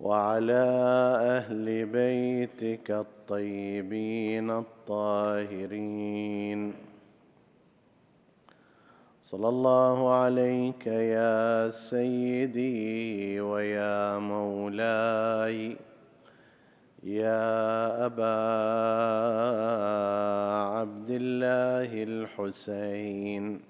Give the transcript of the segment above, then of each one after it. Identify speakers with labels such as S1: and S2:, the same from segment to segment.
S1: وعلى أهل بيتك الطيبين الطاهرين. صلى الله عليك يا سيدي ويا مولاي يا أبا عبد الله الحسين.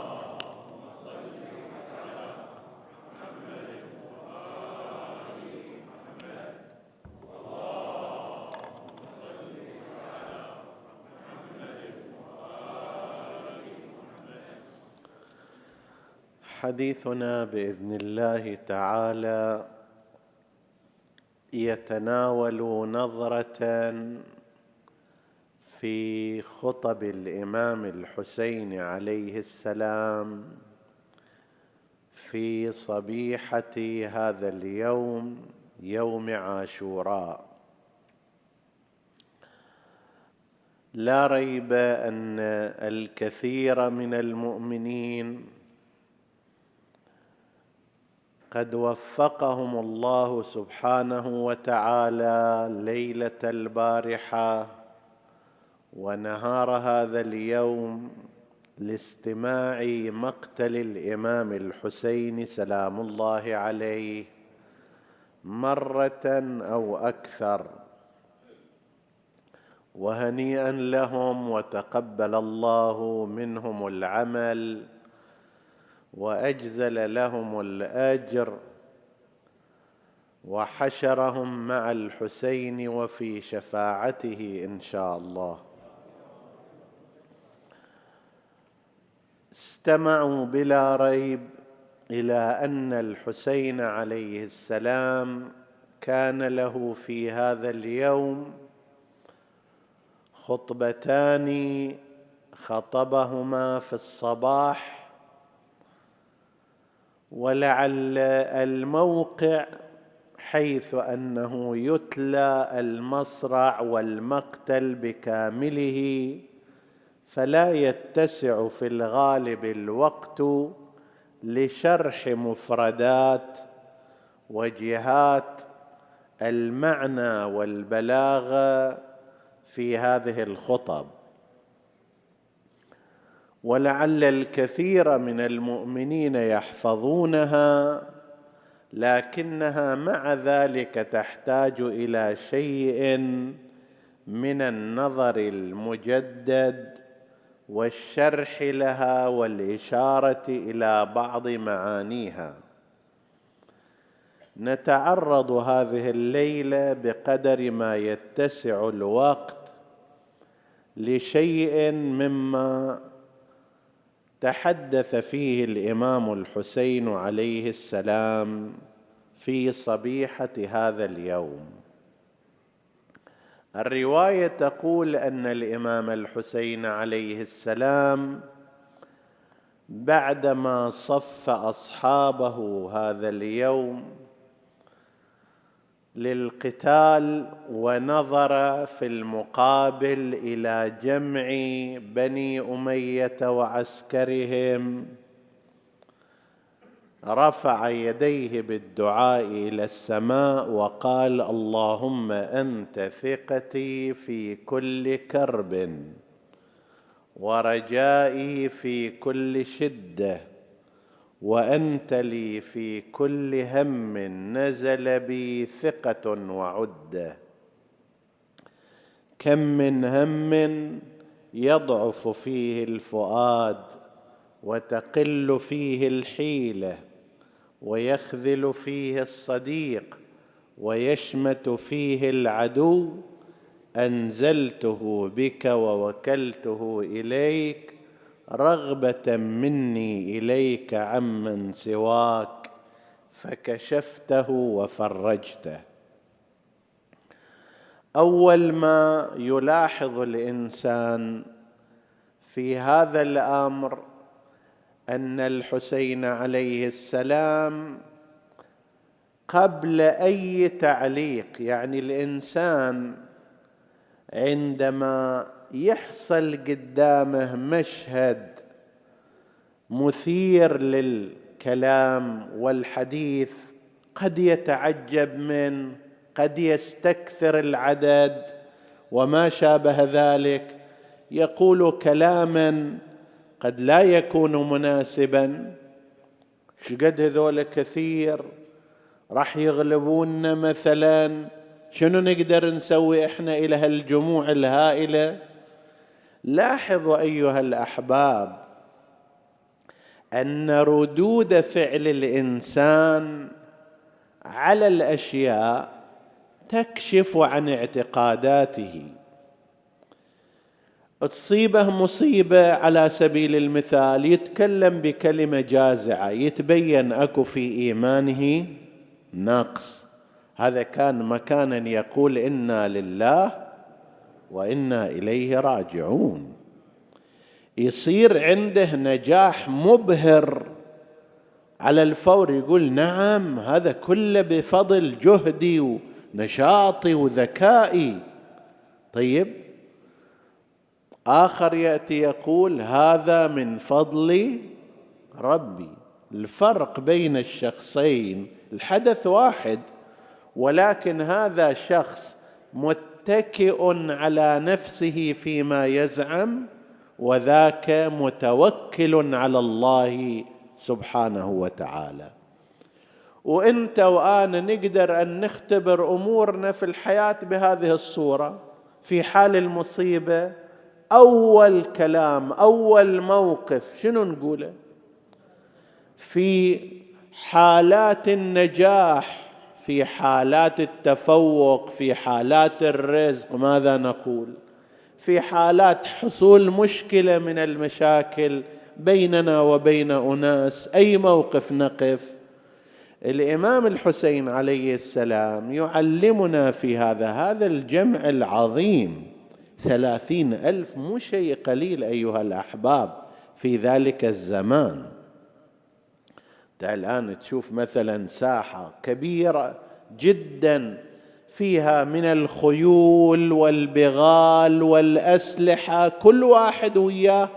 S1: حديثنا بإذن الله تعالى. يتناول نظرة في خطب الإمام الحسين عليه السلام في صبيحة هذا اليوم يوم عاشوراء. لا ريب أن الكثير من المؤمنين قد وفقهم الله سبحانه وتعالى ليلة البارحة ونهار هذا اليوم لاستماع مقتل الإمام الحسين سلام الله عليه مرة أو أكثر. وهنيئا لهم وتقبل الله منهم العمل. وأجزل لهم الأجر وحشرهم مع الحسين وفي شفاعته إن شاء الله. استمعوا بلا ريب إلى أن الحسين عليه السلام كان له في هذا اليوم خطبتان خطبهما في الصباح ولعل الموقع حيث أنه يتلى المصرع والمقتل بكامله فلا يتسع في الغالب الوقت لشرح مفردات وجهات المعنى والبلاغة في هذه الخطب. ولعل الكثير من المؤمنين يحفظونها لكنها مع ذلك تحتاج إلى شيء من النظر المجدد والشرح لها والإشارة إلى بعض معانيها. نتعرض هذه الليلة بقدر ما يتسع الوقت لشيء مما تحدث فيه الإمام الحسين عليه السلام في صبيحة هذا اليوم. الرواية تقول أن الإمام الحسين عليه السلام بعدما صف أصحابه هذا اليوم للقتال ونظر في المقابل إلى جمع بني أمية وعسكرهم. رفع يديه بالدعاء إلى السماء وقال اللهم أنت ثقتي في كل كرب ورجائي في كل شدة وأنت لي في كل هم نزل بي ثقة وعده كم من هم يضعف فيه الفؤاد وتقل فيه الحيلة ويخذل فيه الصديق ويشمت فيه العدو. أنزلته بك ووكلته إليك رغبة مني إليك عمن سواك فكشفته وفرجته. أول ما يلاحظ الإنسان في هذا الأمر أن الحسين عليه السلام قبل أي تعليق يعني الإنسان عندما يحصل قدامه مشهد مثير للكلام والحديث قد يتعجب من قد يستكثر العدد وما شابه ذلك. يقول كلاما قد لا يكون مناسبا. شقد هذول كثير راح يغلبونا مثلا. شنو نقدر نسوي إحنا إلى هالجموع الهائلة؟ لاحظوا أيها الأحباب أن ردود فعل الإنسان على الأشياء تكشف عن اعتقاداته. تصيبه مصيبة على سبيل المثال يتكلم بكلمة جازعة يتبين أكو في إيمانه نقص. هذا كان مكانا يقول إنا لله وإنا إليه راجعون. يصير عنده نجاح مبهر. على الفور يقول نعم هذا كله بفضل جهدي ونشاطي وذكائي. طيب آخر يأتي يقول هذا من فضل ربي. الفرق بين الشخصين الحدث واحد ولكن هذا شخص متكئ على نفسه فيما يزعم وذاك متوكل على الله سبحانه وتعالى. وانت وأنا نقدر أن نختبر أمورنا في الحياة بهذه الصورة في حال المصيبة أول كلام أول موقف شنو نقوله؟ في حالات النجاح في حالات التفوق في حالات الرزق ماذا نقول؟ في حالات حصول مشكلة من المشاكل بيننا وبين أناس. أي موقف نقف؟ الإمام الحسين عليه السلام يعلمنا في هذا هذا الجمع العظيم. ثلاثين ألف مو شيء قليل أيها الأحباب في ذلك الزمان. الآن تشوف مثلا ساحة كبيرة جدا فيها من الخيول والبغال والأسلحة كل واحد وياه.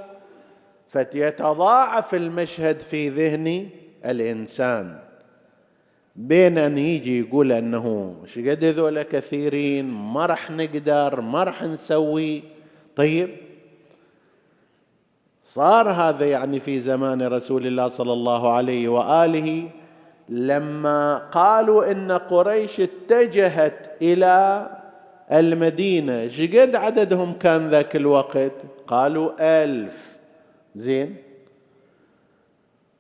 S1: فيتضاعف المشهد في ذهن الإنسان. بين أن يجي يقول أنه شقد هذول كثيرين؟ ما راح نقدر ما راح نسوي. طيب صار هذا يعني في زمان رسول الله صلى الله عليه وآله لما قالوا إن قريش اتجهت إلى المدينة شقد عددهم كان ذاك الوقت؟ قالوا ألف. زين.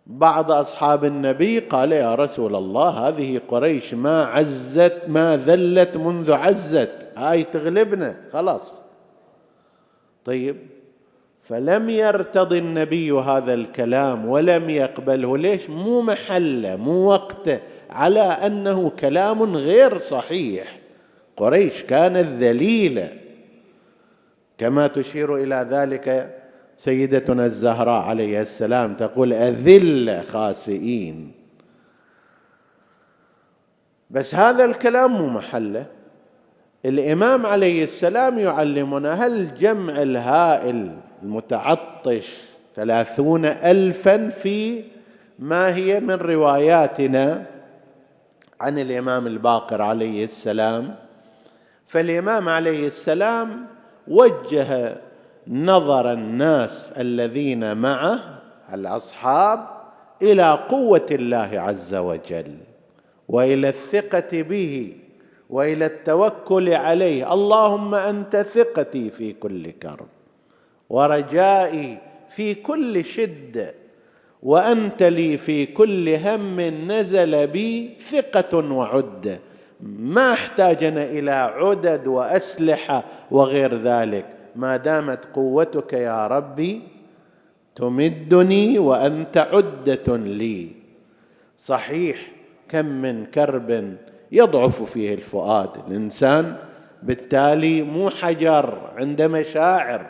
S1: بعض أصحاب النبي قال يا رسول الله هذه قريش ما عزت ما ذلت منذ عزت. هاي تغلبنا خلاص. طيب. فلم يرتضي النبي هذا الكلام ولم يقبله. ليش؟ مو محله مو وقته على أنه كلام غير صحيح. قريش كانت ذليلة. كما تشير إلى ذلك سيدتنا الزهراء عليه السلام تقول اذل خاسئين. بس هذا الكلام مو محله. الإمام عليه السلام يعلمنا هل جمع الهائل المتعطش ثلاثون الفا في ما هي من رواياتنا عن الإمام الباقر عليه السلام. فالإمام عليه السلام وجه نظر الناس الذين معه الأصحاب إلى قوة الله عز وجل وإلى الثقة به وإلى التوكل عليه. اللهم أنت ثقتي في كل كرب. ورجائي في كل شده وأنت لي في كل هم نزل بي ثقة وعده ما احتاجنا إلى عدد وأسلحة وغير ذلك. ما دامت قوتك يا ربي تمدني وأنت عدة لي. صحيح كم من كرب يضعف فيه الفؤاد. الإنسان بالتالي مو حجر عنده مشاعر.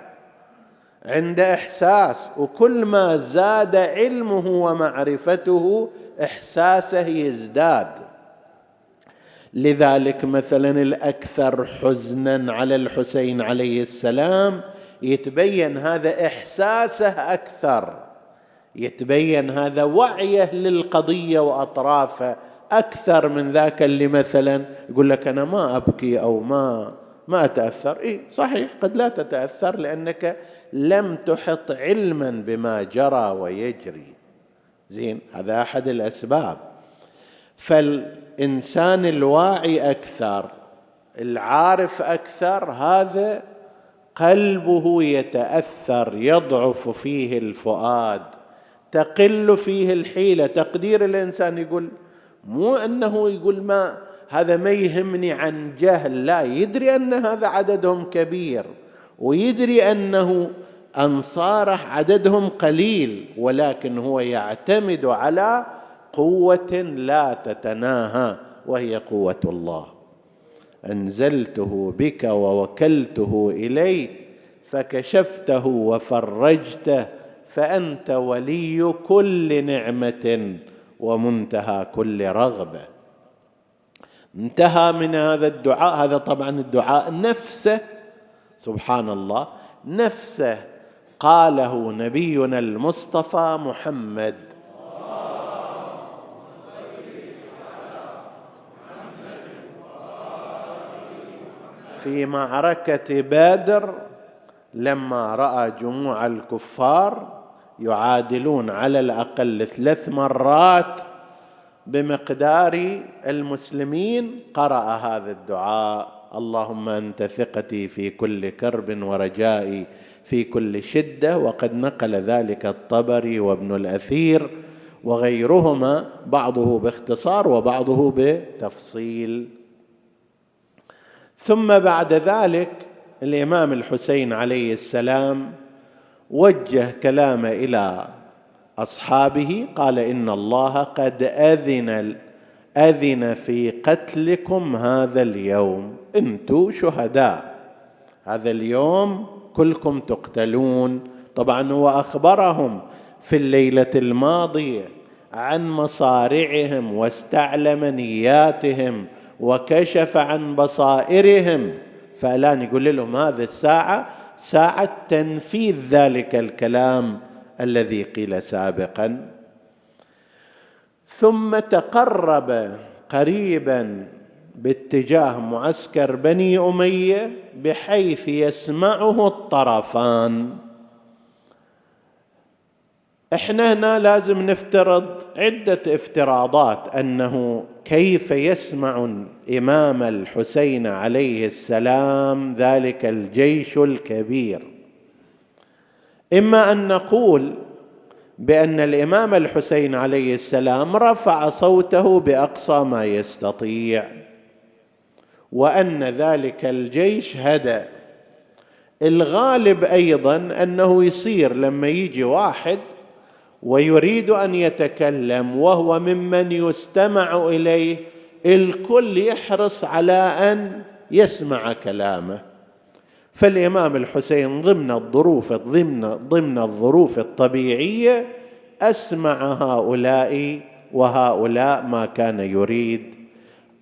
S1: عنده إحساس وكل ما زاد علمه ومعرفته إحساسه يزداد. لذلك مثلا الأكثر حزنا على الحسين عليه السلام يتبين هذا إحساسه أكثر يتبين هذا وعيه للقضية وأطرافه أكثر من ذاك اللي مثلا يقول لك أنا ما أبكي أو ما ما أتأثر. اي صحيح قد لا تتأثر لأنك لم تحط علما بما جرى ويجري. زين هذا أحد الأسباب. فالإنسان الواعي أكثر العارف أكثر هذا قلبه يتأثر يضعف فيه الفؤاد تقل فيه الحيلة. تقدير الإنسان يقول مو أنه يقول ما هذا ما يهمني عن جهل لا يدري أن هذا عددهم كبير. ويدري أنه انصاره عددهم قليل ولكن هو يعتمد على قوة لا تتناهى وهي قوة الله. أنزلته بك ووكلته إليك فكشفته وفرجته فأنت ولي كل نعمة ومنتهى كل رغبة. انتهى من هذا الدعاء هذا طبعا الدعاء نفسه سبحان الله نفسه قاله نبينا المصطفى محمد. في معركة بدر لما رأى جموع الكفار يعادلون على الأقل ثلاث مرات بمقدار المسلمين قرأ هذا الدعاء. اللهم أنت ثقتي في كل كرب ورجائي في كل شدة وقد نقل ذلك الطبري وابن الأثير وغيرهما بعضه باختصار وبعضه بتفصيل. ثم بعد ذلك الإمام الحسين عليه السلام وجه كلامه إلى أصحابه قال إن الله قد أذن أذن في قتلكم هذا اليوم. أنتم شهداء. هذا اليوم كلكم تقتلون. طبعا هو اخبرهم في الليلة الماضية عن مصارعهم واستعلم نياتهم وكشف عن بصائرهم. فالان يقول لهم هذه الساعة. ساعة تنفيذ ذلك الكلام الذي قيل سابقا. ثم تقرب قريبا باتجاه معسكر بني أمية بحيث يسمعه الطرفان. إحنا هنا لازم نفترض عدة افتراضات أنه كيف يسمع الإمام الحسين عليه السلام ذلك الجيش الكبير. إما أن نقول بأن الإمام الحسين عليه السلام رفع صوته بأقصى ما يستطيع وأن ذلك الجيش هدأ. الغالب أيضا أنه يصير لما يجي واحد ويريد أن يتكلم وهو ممن يستمع إليه الكل يحرص على أن يسمع كلامه. فالإمام الحسين ضمن الظروف ضمن ضمن الظروف الطبيعية أسمع هؤلاء وهؤلاء ما كان يريد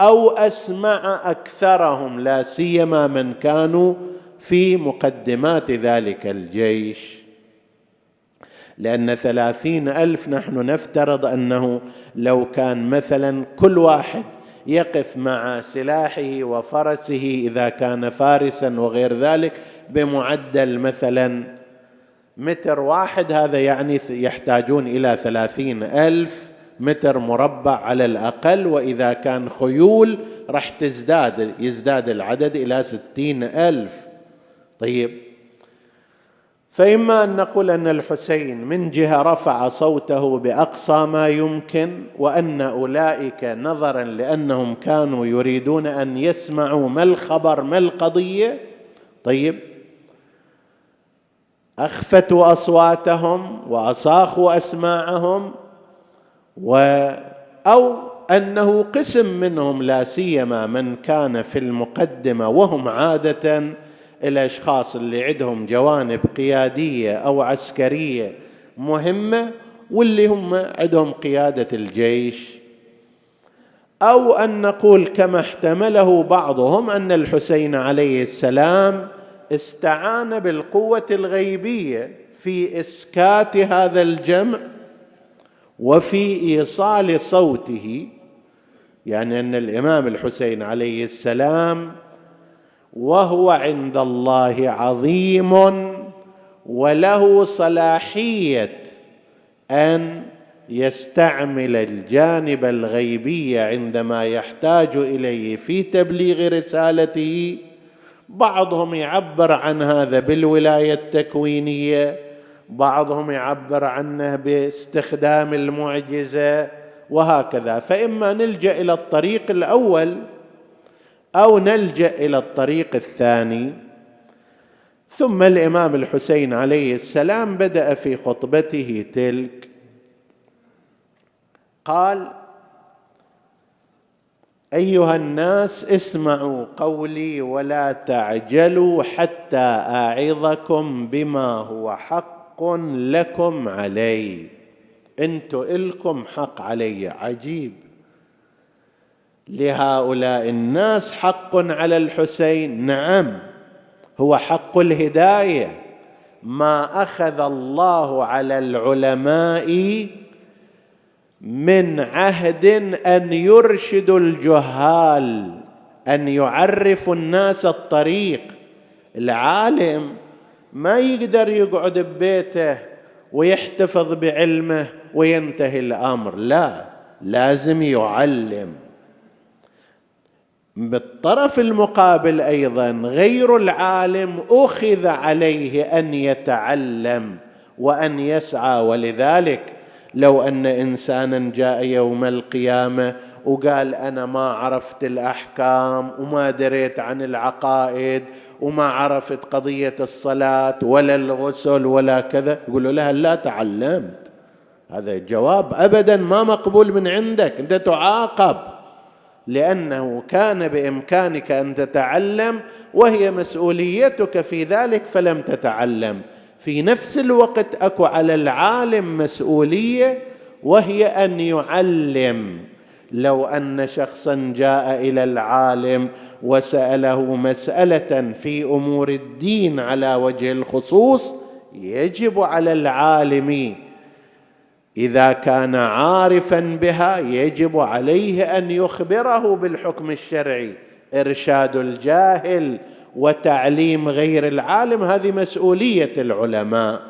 S1: أو أسمع أكثرهم لا سيما من كانوا في مقدمات ذلك الجيش. لأن ثلاثين ألف نحن نفترض أنه لو كان مثلا كل واحد يقف مع سلاحه وفرسه إذا كان فارسا وغير ذلك بمعدل مثلا متر واحد. هذا يعني يحتاجون إلى ثلاثين ألف متر مربع على الأقل وإذا كان خيول راح تزداد يزداد العدد إلى ستين ألف. طيب فإما أن نقول أن الحسين من جهة رفع صوته بأقصى ما يمكن وأن أولئك نظرا لأنهم كانوا يريدون أن يسمعوا ما الخبر ما القضية. طيب. أخفتوا أصواتهم وأصاخوا أسماعهم و أو أنه قسم منهم لا سيما من كان في المقدمة وهم عادة الأشخاص اللي عندهم جوانب قيادية أو عسكرية مهمة واللي هم عندهم قيادة الجيش. أو أن نقول كما احتمله بعضهم أن الحسين عليه السلام استعان بالقوة الغيبية في إسكات هذا الجمع وفي إيصال صوته يعني أن الإمام الحسين عليه السلام وهو عند الله عظيم وله صلاحية أن يستعمل الجانب الغيبي عندما يحتاج إليه في تبليغ رسالته. بعضهم يعبر عن هذا بالولاية التكوينية بعضهم يعبر عنه باستخدام المعجزة وهكذا. فإما نلجأ إلى الطريق الأول أو نلجأ إلى الطريق الثاني. ثم الإمام الحسين عليه السلام بدأ في خطبته تلك. قال أيها الناس اسمعوا قولي ولا تعجلوا حتى أعظكم بما هو حق لكم علي انت الكم حق علي عجيب. لهؤلاء الناس حق على الحسين؟ نعم هو حق الهداية. ما أخذ الله على العلماء من عهد أن يرشدوا الجهال أن يعرفوا الناس الطريق. العالم ما يقدر يقعد ببيته ويحتفظ بعلمه وينتهي الأمر. لا لازم يعلم. بالطرف المقابل أيضا غير العالم أخذ عليه أن يتعلم وأن يسعى ولذلك لو أن انسانا جاء يوم القيامة وقال أنا ما عرفت الأحكام وما دريت عن العقائد وما عرفت قضية الصلاة ولا الغسل ولا كذا يقول لها لا تعلمت؟ هذا جواب ابدا ما مقبول من عندك أنت تعاقب. لأنه كان بإمكانك أن تتعلم وهي مسؤوليتك في ذلك فلم تتعلم. في نفس الوقت أكو على العالم مسؤولية وهي أن يعلم. لو أن شخصا جاء إلى العالم وسأله مسألة في أمور الدين على وجه الخصوص يجب على العالم إذا كان عارفا بها يجب عليه أن يخبره بالحكم الشرعي. إرشاد الجاهل وتعليم غير العالم هذه مسؤولية العلماء.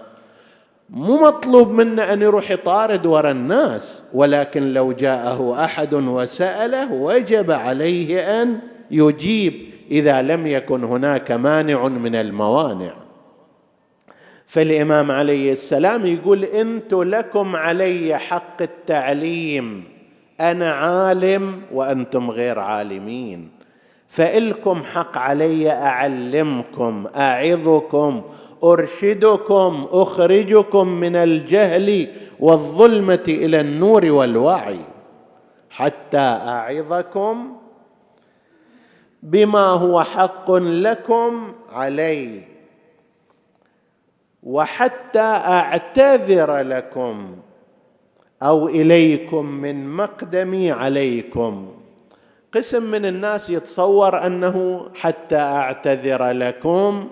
S1: مو مطلوب منا أن يروح يطارد وراء الناس ولكن لو جاءه أحد وسأله وجب عليه أن يجيب إذا لم يكن هناك مانع من الموانع. فالإمام عليه السلام يقول انت لكم علي حق التعليم. أنا عالم وأنتم غير عالمين. فإلكم حق علي أعلمكم أعظكم أرشدكم أخرجكم من الجهل والظلمة إلى النور والوعي. حتى أعظكم بما هو حق لكم علي. وحتى أعتذر لكم أو إليكم من مقدمي عليكم. قسم من الناس يتصور أنه حتى أعتذر لكم.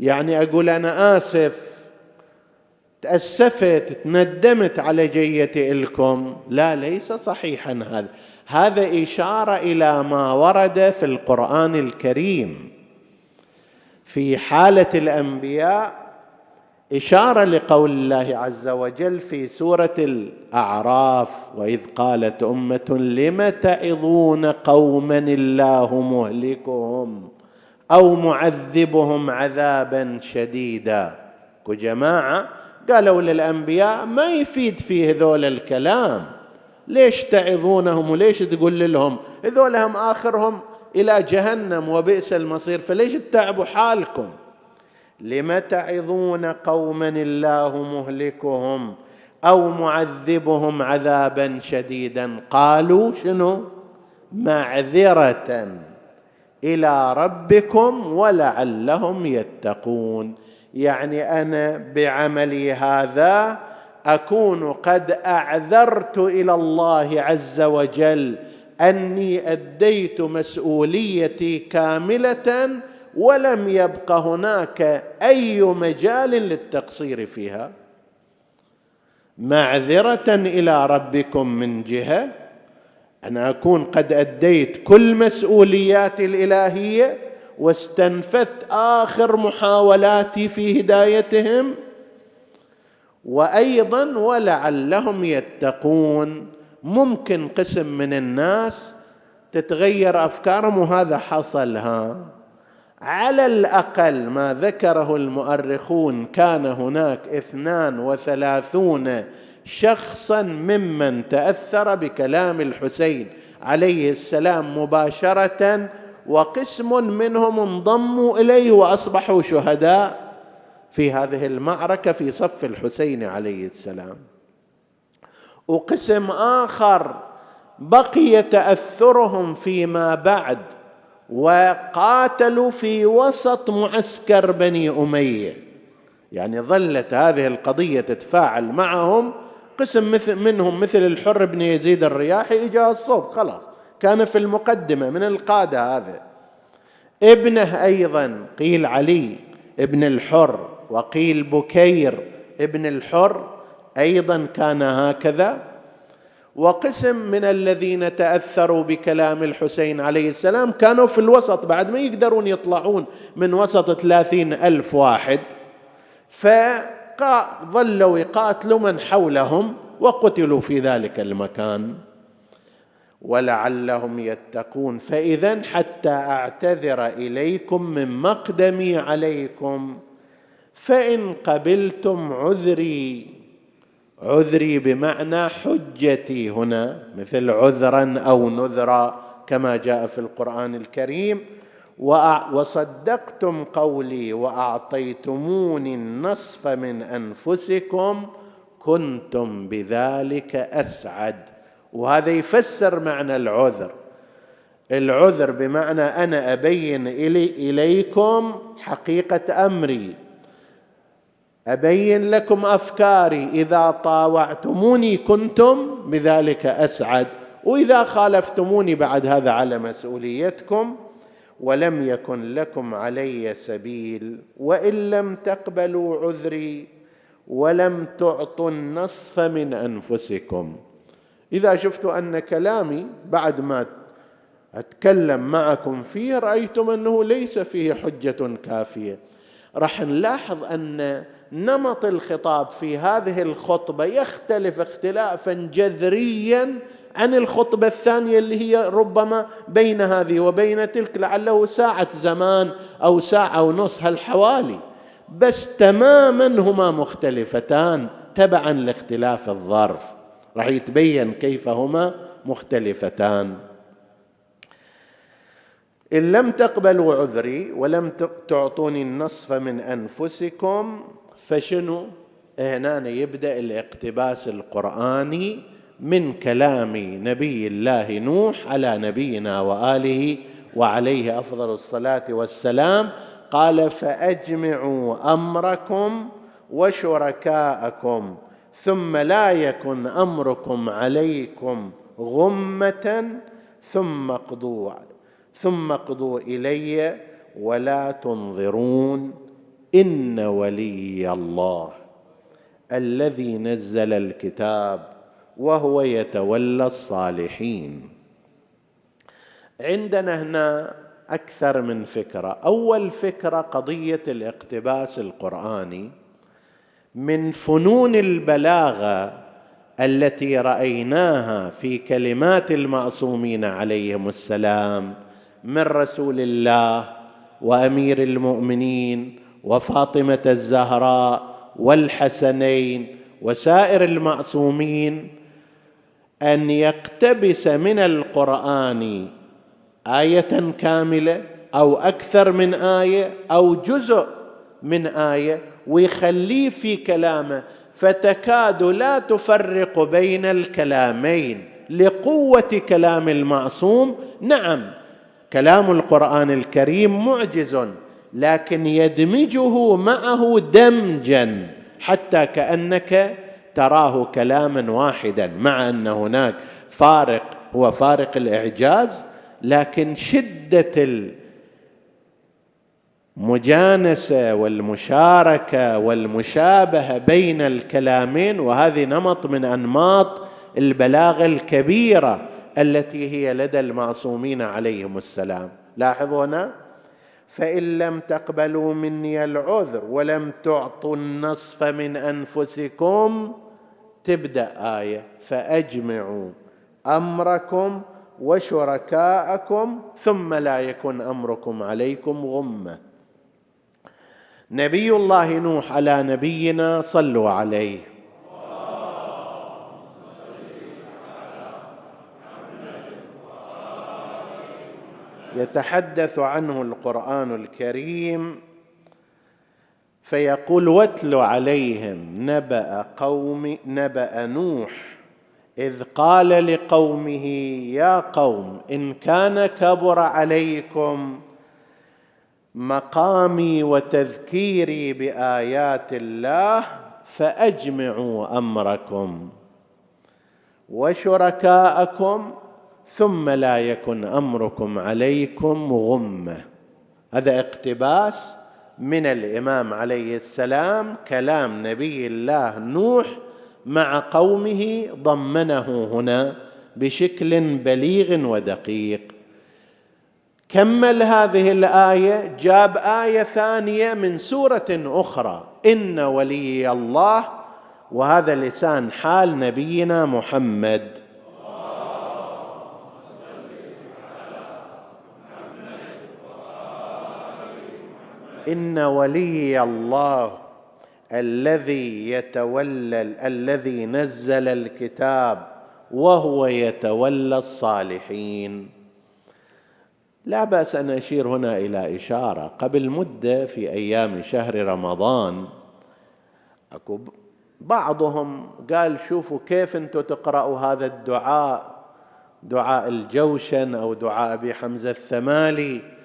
S1: يعني أقول أنا آسف تأسفت تندمت على جيتي لكم لا ليس صحيحا هذا. هذا إشارة إلى ما ورد في القرآن الكريم. في حالة الأنبياء إشارة لقول الله عز وجل في سورة الأعراف وإذ قالت أمة لم تعظون قوما الله مهلكهم أو معذبهم عذابا شديدا. وجماعه قالوا للأنبياء ما يفيد في هذول الكلام. ليش تعظونهم وليش تقول لهم هذول هم آخرهم إلى جهنم وبئس المصير؟ فليش تتعبوا حالكم؟ لم تعظون قوما الله مهلكهم أو معذبهم عذابا شديدا؟ قالوا شنو؟ معذرة إلى ربكم ولعلهم يتقون. يعني أنا بعملي هذا أكون قد أعذرت إلى الله عز وجل أني أديت مسؤوليتي كاملة ولم يبق هناك أي مجال للتقصير فيها. معذرة إلى ربكم من جهة أنا أكون قد أديت كل مسؤولياتي الإلهية واستنفذت آخر محاولاتي في هدايتهم. وأيضا ولعلهم يتقون. ممكن قسم من الناس تتغير أفكارهم وهذا حصل ها. على الأقل ما ذكره المؤرخون كان هناك اثنان وثلاثون شخصا ممن تأثر بكلام الحسين عليه السلام مباشرة وقسم منهم انضموا إليه وأصبحوا شهداء في هذه المعركة في صف الحسين عليه السلام. وقسم آخر بقي تأثرهم فيما بعد وقاتلوا في وسط معسكر بني أمية. يعني ظلت هذه القضية تتفاعل معهم. قسم مثل منهم مثل الحر بن يزيد الرياحي إجا الصوت خلاص. كان في المقدمة من القادة هذا ابنه أيضا قيل علي ابن الحر وقيل بكير ابن الحر أيضا كان هكذا. وقسم من الذين تأثروا بكلام الحسين عليه السلام كانوا في الوسط بعد ما يقدرون يطلعون من وسط ثلاثين ألف واحد. فظلوا يقاتلوا من حولهم وقتلوا في ذلك المكان. ولعلهم يتقون. فاذا حتى أعتذر إليكم من مقدمي عليكم. فإن قبلتم عذري. عذري بمعنى حجتي هنا مثل عذرا أو نذرا كما جاء في القرآن الكريم وصدقتم قولي وأعطيتموني النصف من أنفسكم كنتم بذلك أسعد. وهذا يفسر معنى العذر. العذر بمعنى أنا أبين إلي إليكم حقيقة أمري. أبين لكم أفكاري. إذا طاوعتموني كنتم بذلك أسعد. وإذا خالفتموني بعد هذا على مسؤوليتكم ولم يكن لكم علي سبيل. وإن لم تقبلوا عذري ولم تعطوا النصف من أنفسكم. إذا شفت أن كلامي بعد ما أتكلم معكم فيه رأيتم أنه ليس فيه حجة كافية. راح نلاحظ أن نمط الخطاب في هذه الخطبة يختلف اختلافا جذريا عن الخطبة الثانية اللي هي ربما بين هذه وبين تلك لعله ساعة زمان أو ساعة ونص هالحوالي. بس تماما هما مختلفتان تبعا لاختلاف الظرف. راح يتبين كيف هما مختلفتان. إن لم تقبلوا عذري ولم تعطوني النصف من أنفسكم فشنو؟ هنا يبدأ الاقتباس القرآني من كلام نبي الله نوح على نبينا وآله وعليه أفضل الصلاة والسلام. قال فأجمعوا أمركم وشركاءكم ثم لا يكن أمركم عليكم غمة ثم اقضوا ثم اقضوا إلي ولا تنظرون. إن ولي الله الذي نزل الكتاب وهو يتولى الصالحين. عندنا هنا أكثر من فكرة. أول فكرة قضية الاقتباس القرآني من فنون البلاغة التي رأيناها في كلمات المعصومين عليهم السلام من رسول الله وأمير المؤمنين وفاطمة الزهراء والحسنين وسائر المعصومين أن يقتبس من القرآن آية كاملة أو أكثر من آية أو جزء من آية ويخليه في كلامه فتكاد لا تفرق بين الكلامين لقوة كلام المعصوم. نعم كلام القرآن الكريم معجز. لكن يدمجه معه دمجا حتى كأنك تراه كلاما واحدا مع أن هناك فارق هو فارق الإعجاز لكن شدة المجانسة والمشاركة والمشابهة بين الكلامين وهذه نمط من أنماط البلاغة الكبيرة التي هي لدى المعصومين عليهم السلام. لاحظوا هنا؟ فإن لم تقبلوا مني العذر ولم تعطوا النصف من أنفسكم تبدأ آية. فأجمعوا أمركم وشركاءكم ثم لا يكن أمركم عليكم غمة. نبي الله نوح على نبينا صلوا عليه. يتحدث عنه القرآن الكريم فيقول واتل عليهم نبأ قوم نبأ نوح إذ قال لقومه يا قوم إن كان كبر عليكم مقامي وتذكيري بآيات الله فأجمعوا أمركم وشركاءكم ثم لا يكن أمركم عليكم غمه هذا اقتباس من الإمام عليه السلام كلام نبي الله نوح مع قومه ضمنه هنا بشكل بليغ ودقيق. كمل هذه الآية جاب آية ثانية من سورة أخرى. إن ولي الله وهذا لسان حال نبينا محمد. إن ولي الله الذي يتولى الذي نزل الكتاب وهو يتولى الصالحين. لا بأس أن أشير هنا إلى إشارة. قبل مدة في أيام شهر رمضان أكو بعضهم قال شوفوا كيف أنتم تقرأوا هذا الدعاء دعاء الجوشن أو دعاء أبي حمزة الثمالي.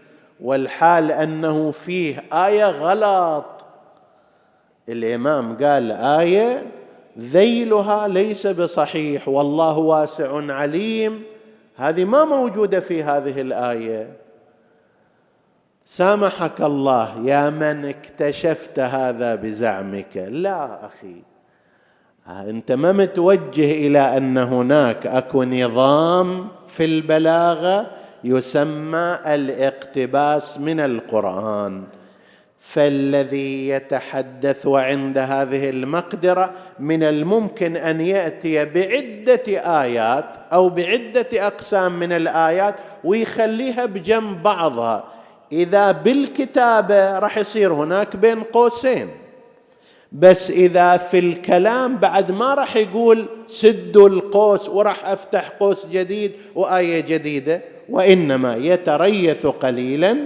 S1: والحال أنه فيه آية غلط. الإمام قال آية ذيلها ليس بصحيح والله واسع عليم. هذه ما موجودة في هذه الآية. سامحك الله يا من اكتشفت هذا بزعمك. لا أخي أنت ما متوجه إلى أن هناك أكو نظام في البلاغة يسمى الاقتباس من القرآن. فالذي يتحدث عند هذه المقدرة من الممكن أن يأتي بعدة آيات أو بعدة أقسام من الآيات ويخليها بجنب بعضها. إذا بالكتابة راح يصير هناك بين قوسين. بس إذا في الكلام بعد ما راح يقول سدوا القوس وراح أفتح قوس جديد وآية جديدة. وإنما يتريث قليلا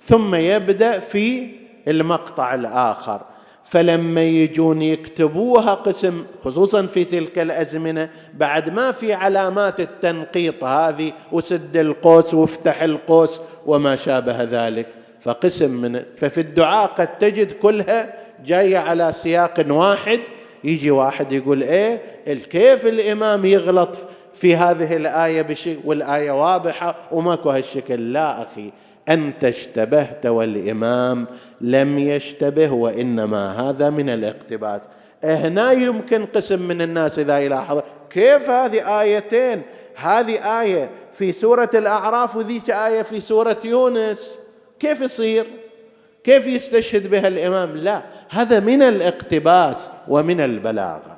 S1: ثم يبدأ في المقطع الآخر. فلما يجون يكتبوها قسم خصوصا في تلك الأزمنة بعد ما في علامات التنقيط هذه وسد القوس وافتح القوس وما شابه ذلك. فقسم من ففي الدعاء قد تجد كلها جاية على سياق واحد. يجي واحد يقول إيه كيف الإمام يغلط في هذه الآية بشيء والآية واضحة وماكو هالشكل. لا أخي أنت اشتبهت والإمام لم يشتبه وإنما هذا من الاقتباس. هنا يمكن قسم من الناس إذا يلاحظ كيف هذه آيتين. هذه آية في سورة الأعراف وذيك آية في سورة يونس. كيف يصير؟ كيف يستشهد بها الإمام؟ لا هذا من الاقتباس ومن البلاغة.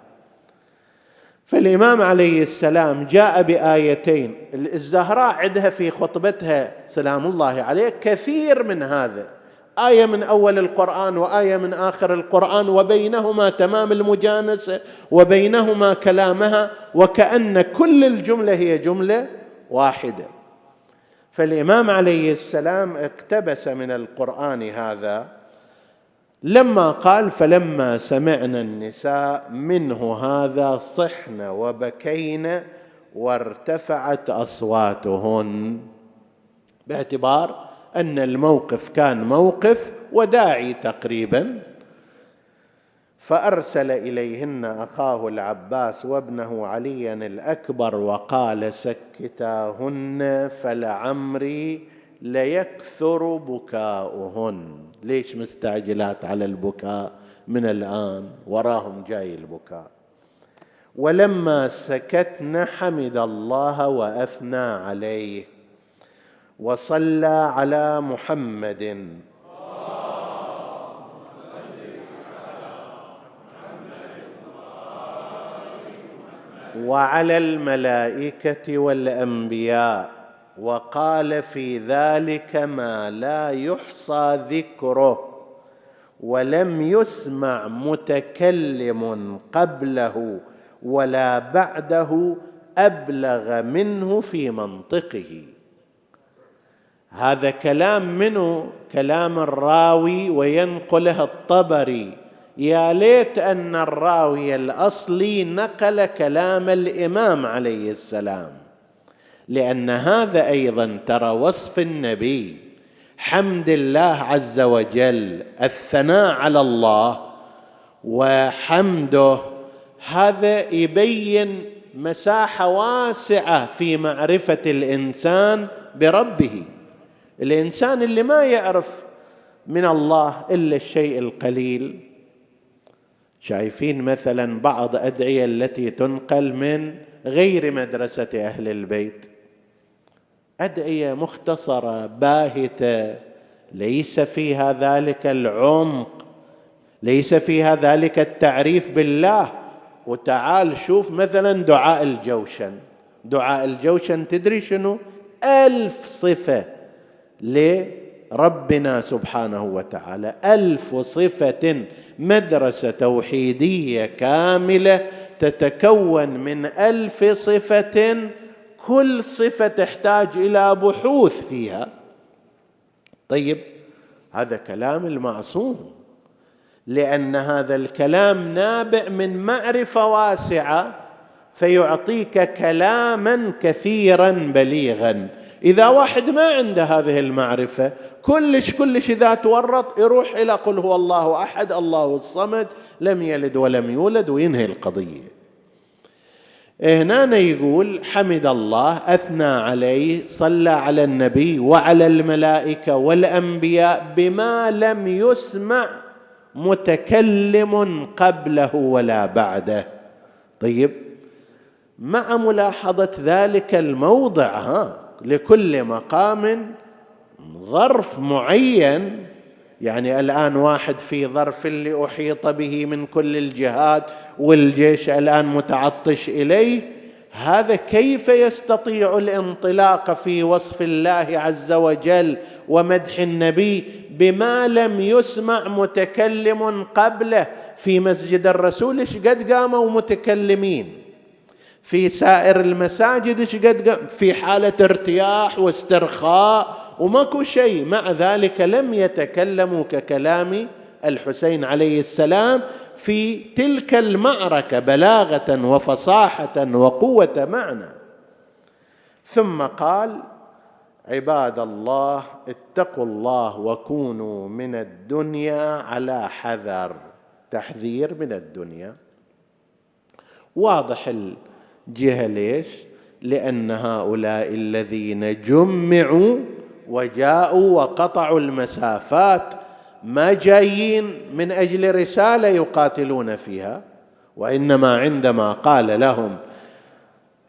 S1: فالإمام عليه السلام جاء بآيتين الزهراء عندها في خطبتها سلام الله عليه كثير من هذا آية من أول القرآن وآية من آخر القرآن وبينهما تمام المجانسة وبينهما كلامها وكأن كل الجملة هي جملة واحدة. فالإمام عليه السلام اقتبس من القرآن هذا لما قال فلما سمعنا النساء منه هذا صحن وبكين وارتفعت أصواتهن. باعتبار أن الموقف كان موقف وداعي تقريبا. فأرسل إليهن أخاه العباس وابنه عليا الأكبر وقال سكتاهن فلعمري ليكثر بكاؤهن. ليش مستعجلات على البكاء من الآن؟ وراهم جاي البكاء. ولما سكتن حمد الله وأثنى عليه. وصلى على محمد. وعلى الملائكة والأنبياء. وقال في ذلك ما لا يحصى ذكره ولم يسمع متكلم قبله ولا بعده أبلغ منه في منطقه. هذا كلام منه؟ كلام الراوي وينقله الطبري. يا ليت أن الراوي الأصلي نقل كلام الإمام عليه السلام. لأن هذا أيضا ترى وصف النبي. حمد الله عز وجل الثناء على الله وحمده. هذا يبين مساحة واسعة في معرفة الإنسان بربه. الإنسان اللي ما يعرف من الله إلا الشيء القليل. شايفين مثلا بعض أدعية التي تنقل من غير مدرسة أهل البيت. أدعية مختصرة باهتة. ليس فيها ذلك العمق. ليس فيها ذلك التعريف بالله. وتعال شوف مثلا دعاء الجوشن. دعاء الجوشن تدري شنو؟ ألف صفة لربنا سبحانه وتعالى. ألف صفة مدرسة توحيدية كاملة تتكون من ألف صفة كل صفة تحتاج إلى بحوث فيها. طيب هذا كلام المعصوم لأن هذا الكلام نابع من معرفة واسعة فيعطيك كلاما كثيرا بليغا. إذا واحد ما عنده هذه المعرفة كلش كلش إذا تورط يروح إلى قل هو الله أحد الله الصمد لم يلد ولم يولد وينهي القضية. هنا يقول حمد الله أثنى عليه صلى على النبي وعلى الملائكة والأنبياء بما لم يسمع متكلم قبله ولا بعده. طيب مع ملاحظة ذلك الموضع ها لكل مقام ظرف معين يعني الآن واحد في ظرف اللي أحيط به من كل الجهات والجيش الآن متعطش إليه هذا كيف يستطيع الانطلاق في وصف الله عز وجل ومدح النبي بما لم يسمع متكلم قبله في مسجد الرسول؟ إيش قد قاموا متكلمين؟ في سائر المساجد إيش قد في حالة ارتياح واسترخاء وماكو شيء. مع ذلك لم يتكلموا ككلام الحسين عليه السلام في تلك المعركة بلاغة وفصاحة وقوة معنى ثم قال عباد الله اتقوا الله وكونوا من الدنيا على حذر. تحذير من الدنيا. واضح الجهه ليش لأن هؤلاء الذين جمعوا وجاءوا وقطعوا المسافات ما جايين من أجل رسالة يقاتلون فيها وإنما عندما قال لهم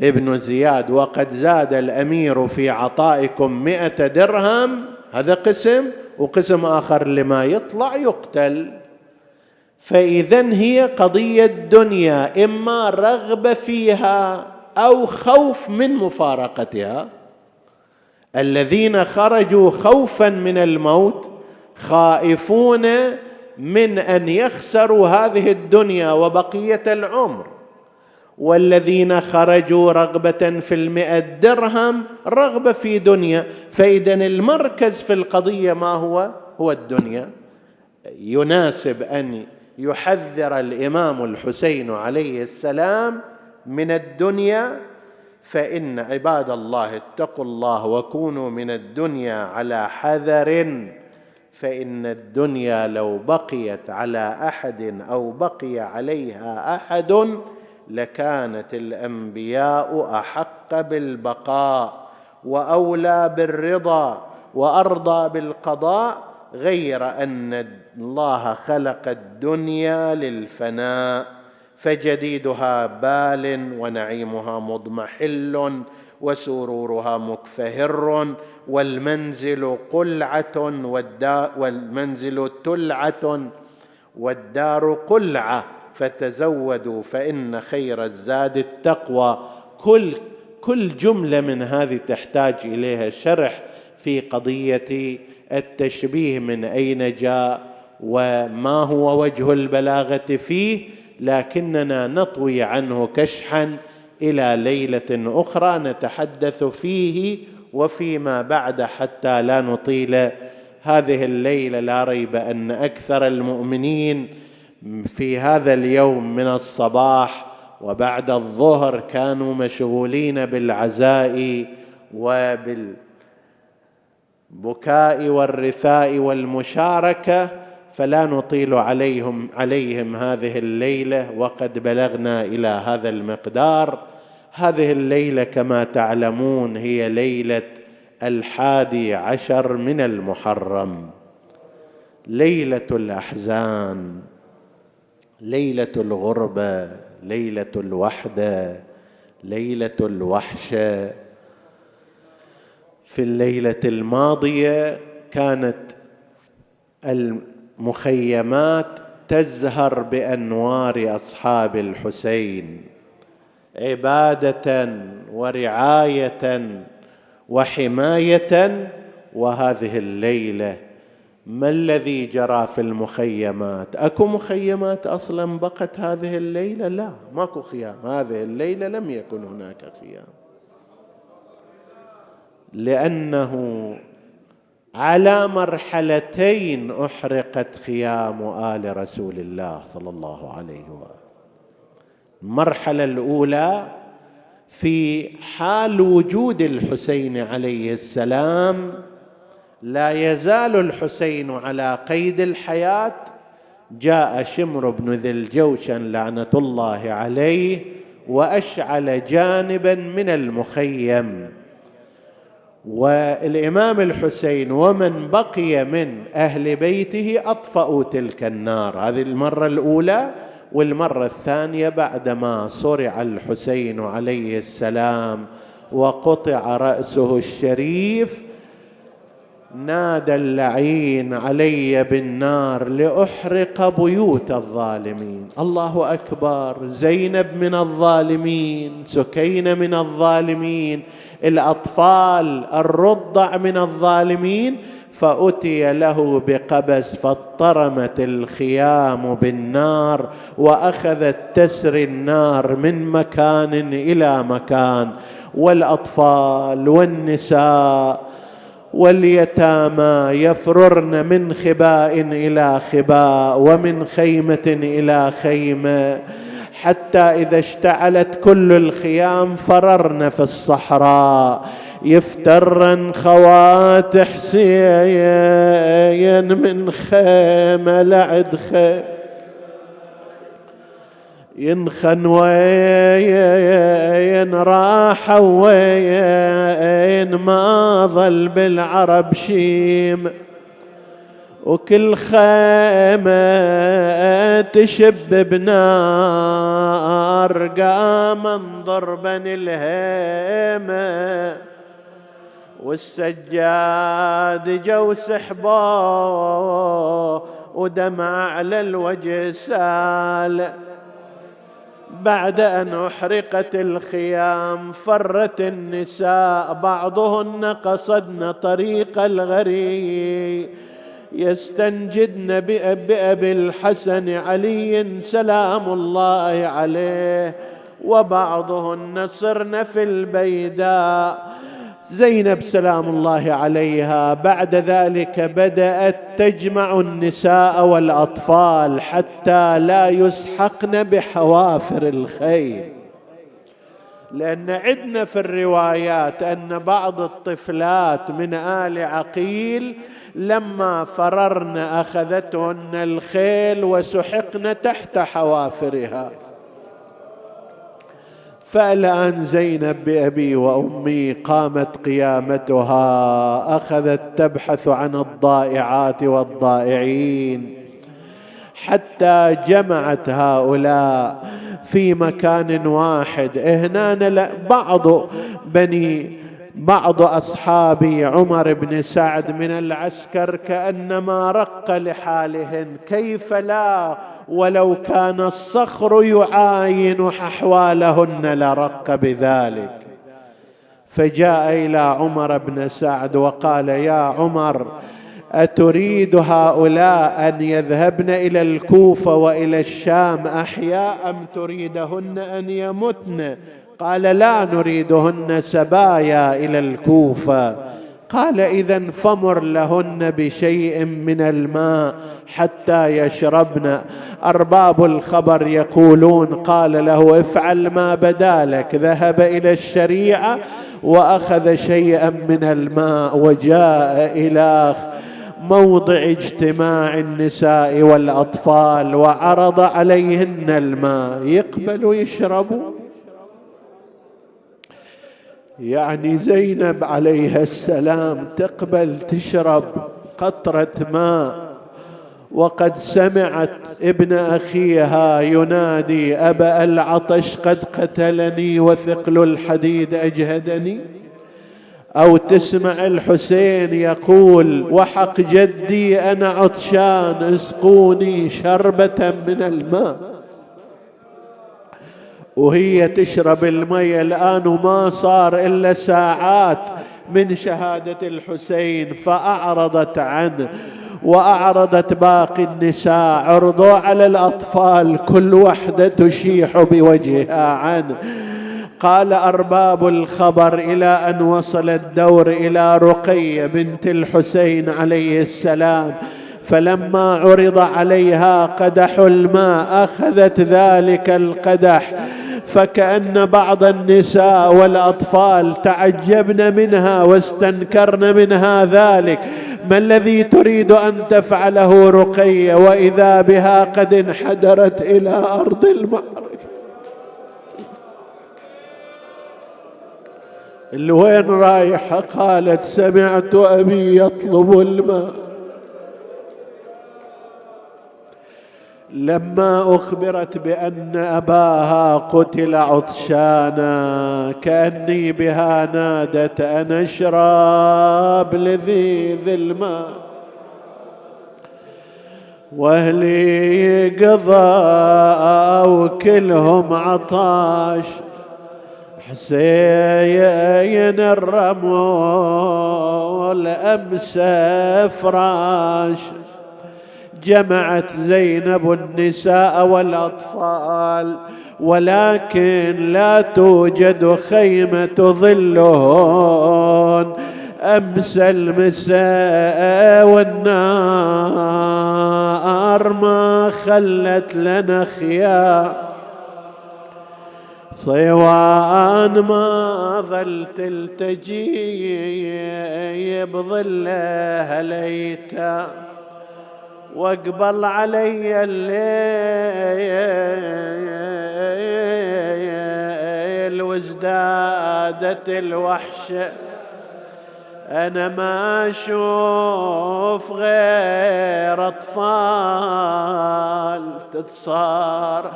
S1: ابن زياد وقد زاد الأمير في عطائكم مئة درهم هذا قسم وقسم آخر لما يطلع يقتل. فإذا هي قضية دنيا إما رغبة فيها أو خوف من مفارقتها. الذين خرجوا خوفا من الموت خائفون من أن يخسروا هذه الدنيا وبقية العمر. والذين خرجوا رغبة في المئة درهم رغبة في دنيا. فاذا المركز في القضية ما هو؟ هو الدنيا. يناسب أن يحذر الإمام الحسين عليه السلام من الدنيا فإن عباد الله اتقوا الله وكونوا من الدنيا على حذر فإن الدنيا لو بقيت على أحد أو بقي عليها أحد لكانت الأنبياء أحق بالبقاء وأولى بالرضا وأرضى بالقضاء غير أن الله خلق الدنيا للفناء فجديدها بال ونعيمها مضمحل وسرورها مكفهر والمنزل قلعة والمنزل تلعة والدار قلعة فتزودوا فإن خير الزاد التقوى. كل كل جملة من هذه تحتاج إليها شرح في قضية التشبيه من أين جاء. وما هو وجه البلاغة فيه لكننا نطوي عنه كشحا إلى ليلة أخرى نتحدث فيه وفيما بعد حتى لا نطيل. هذه الليلة لا ريب أن أكثر المؤمنين في هذا اليوم من الصباح وبعد الظهر كانوا مشغولين بالعزاء وبالبكاء والرثاء والمشاركة فلا نطيل عليهم عليهم هذه الليلة وقد بلغنا إلى هذا المقدار. هذه الليلة كما تعلمون هي ليلة الحادي عشر من المحرم. ليلة الأحزان ليلة الغربة ليلة الوحدة ليلة الوحشة. في الليلة الماضية كانت المخيمات تزهر بأنوار أصحاب الحسين عبادة ورعاية وحماية وهذه الليلة ما الذي جرى في المخيمات؟ أكو مخيمات أصلا بقت هذه الليلة؟ لا ماكو خيام. هذه الليلة لم يكن هناك خيام. لأنه على مرحلتين أحرقت خيام آل رسول الله صلى الله عليه وآله. المرحلة الأولى في حال وجود الحسين عليه السلام لا يزال الحسين على قيد الحياة. جاء شمر بن ذي الجوشن لعنة الله عليه وأشعل جانبا من المخيم. والإمام الحسين ومن بقي من أهل بيته اطفاوا تلك النار. هذه المرة الأولى والمرة الثانية بعدما صرع الحسين عليه السلام وقطع رأسه الشريف نادى اللعين علي بالنار لأحرق بيوت الظالمين. الله أكبر زينب من الظالمين سكينة من الظالمين الأطفال الرضع من الظالمين فأتي له بقبس فاضطرمت الخيام بالنار وأخذت تسري النار من مكان إلى مكان. والأطفال والنساء واليتامى يفررن من خباء إلى خباء ومن خيمة إلى خيمة. حتى إذا اشتعلت كل الخيام فررن في الصحراء. يفترن خوات حسين من خيمه لعد خيمه ينخن وين راح وين ما ظل بالعرب شيم. وكل خيمة تشب بنار قام بني الهيمة. والسجاد جو سحبه ودمع على الوجه سال. بعد أن أحرقت الخيام فرت النساء بعضهن قصدن طريق الغريب يستنجدن بأبي الحسن علي سلام الله عليه وبعضهن صرن في البيداء. زينب سلام الله عليها. بعد ذلك بدأت تجمع النساء والأطفال حتى لا يسحقن بحوافر الخيل لأن عندنا في الروايات أن بعض الطفلات من آل عقيل لما فررن أخذتهن الخيل وسحقن تحت حوافرها. فالآن زينب بأبي وأمي قامت قيامتها أخذت تبحث عن الضائعات والضائعين. حتى جمعت هؤلاء في مكان واحد. هنا بعض بني بعض أصحاب عمر بن سعد من العسكر كأنما رق لحالهن كيف لا؟ ولو كان الصخر يعاين أحوالهن لرق بذلك. فجاء إلى عمر بن سعد وقال يا عمر أتريد هؤلاء أن يذهبن إلى الكوفة وإلى الشام أحياء أم تريدهن أن يمتن؟ قال لا نريدهن سبايا إلى الكوفة. قال اذا فمر لهن بشيء من الماء حتى يشربن. أرباب الخبر يقولون قال له افعل ما بدا لك. ذهب إلى الشريعة وأخذ شيئا من الماء وجاء إلى موضع اجتماع النساء والأطفال وعرض عليهن الماء. يقبلوا يشربوا يعني زينب عليها السلام تقبل تشرب قطرة ماء. وقد سمعت ابن أخيها ينادي أبا العطش قد قتلني وثقل الحديد أجهدني؟ أو تسمع الحسين يقول وحق جدي أنا عطشان اسقوني شربة من الماء. وهي تشرب المي الآن وما صار إلا ساعات من شهادة الحسين فأعرضت عنه وأعرضت باقي النساء. عرضوا على الأطفال كل وحدة تشيح بوجهها عنه قال أرباب الخبر إلى أن وصل الدور إلى رقية بنت الحسين عليه السلام. فلما عرض عليها قدح الماء أخذت ذلك القدح. فكأن بعض النساء والأطفال تعجبن منها واستنكرن منها ذلك. ما الذي تريد أن تفعله رقية؟ وإذا بها قد انحدرت إلى أرض المعركة. اللي وين رايحة؟ قالت سمعت أبي يطلب الماء. لما أخبرت بأن أباها قتل عطشانا كأني بها نادت أنا اشرب لذيذ الماء واهلي قضى وكلهم عطاش. حسين الرمول امس فراش. جمعت زينب النساء والأطفال ولكن لا توجد خيمة ظلهن. أمس المساء والنار ما خلت لنا خيار. صيوان ما ظل تلتجي بظله ليتا. واقبل علي الليل وازدادت الوحشه أنا ما أشوف غير أطفال تتصارع.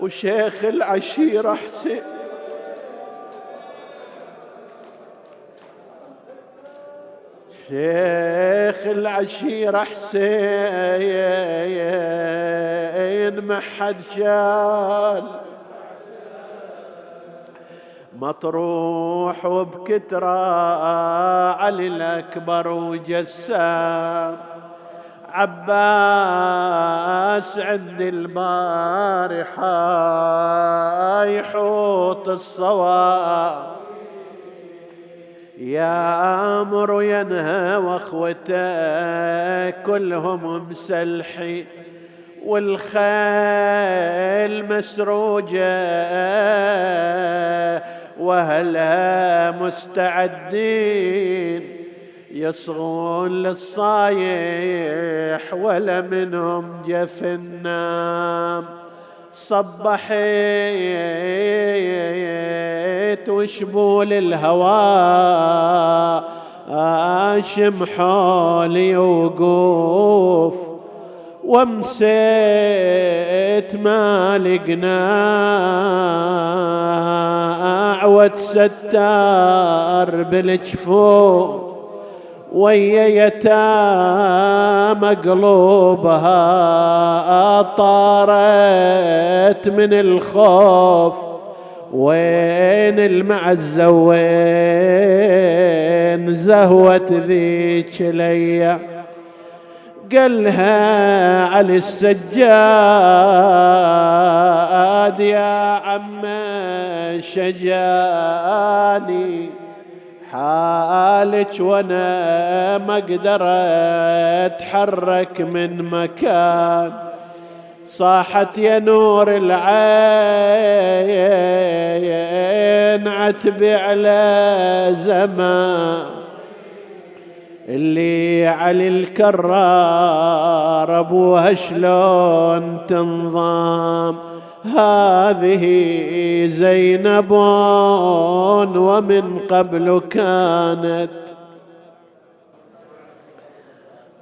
S1: وشيخ العشيرة حسين شيخ العشيرة حسين ما حد شال. مطروح وبكترة علي الأكبر وجسام. عباس عند البارحة يحوط الصواب. يامر ينهى وأخوته كلهم مسلحين والخيل مسروجة واهلها مستعدين يصغون للصايح ولا منهم جف النام. صبحيت وشبول الهواء أشم حولي وقوف ومسيت ما لقنا اعود ستار بالجفوف. ويا يتامى قلوبها طارت من الخوف. وين المعزة وين زهوة ذيك ليا؟ قالها علي السجاد يا عم شجاني. حالك وأنا ما أقدر اتحرك من مكان. صاحت يا نور العين عتبي على زمان. اللي علي الكرار أبوها شلون تنظام؟ هذه زينب ومن قبل كانت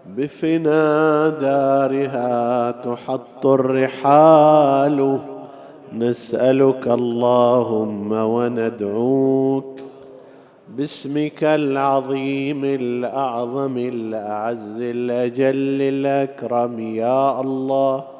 S1: بفنا دارها تحط الرحال. نسألك اللهم وندعوك باسمك العظيم الأعظم الأعز الأجل الأكرم. يا الله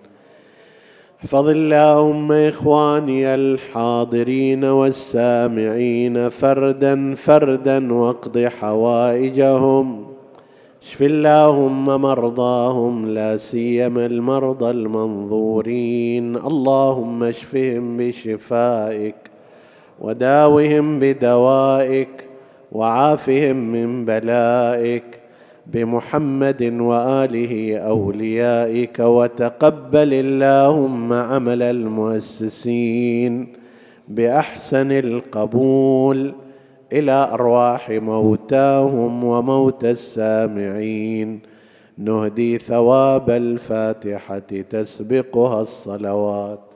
S1: احفظ اللهم إخواني الحاضرين والسامعين فردا فردا واقض حوائجهم. اشف اللهم مرضاهم لا سيما المرضى المنظورين. اللهم اشفهم بشفائك وداوهم بدوائك وعافهم من بلائك. بمحمد وآله أوليائك وتقبل اللهم عمل المؤسسين بأحسن القبول إلى أرواح موتاهم وموتى السامعين. نهدي ثواب الفاتحة تسبقها الصلوات.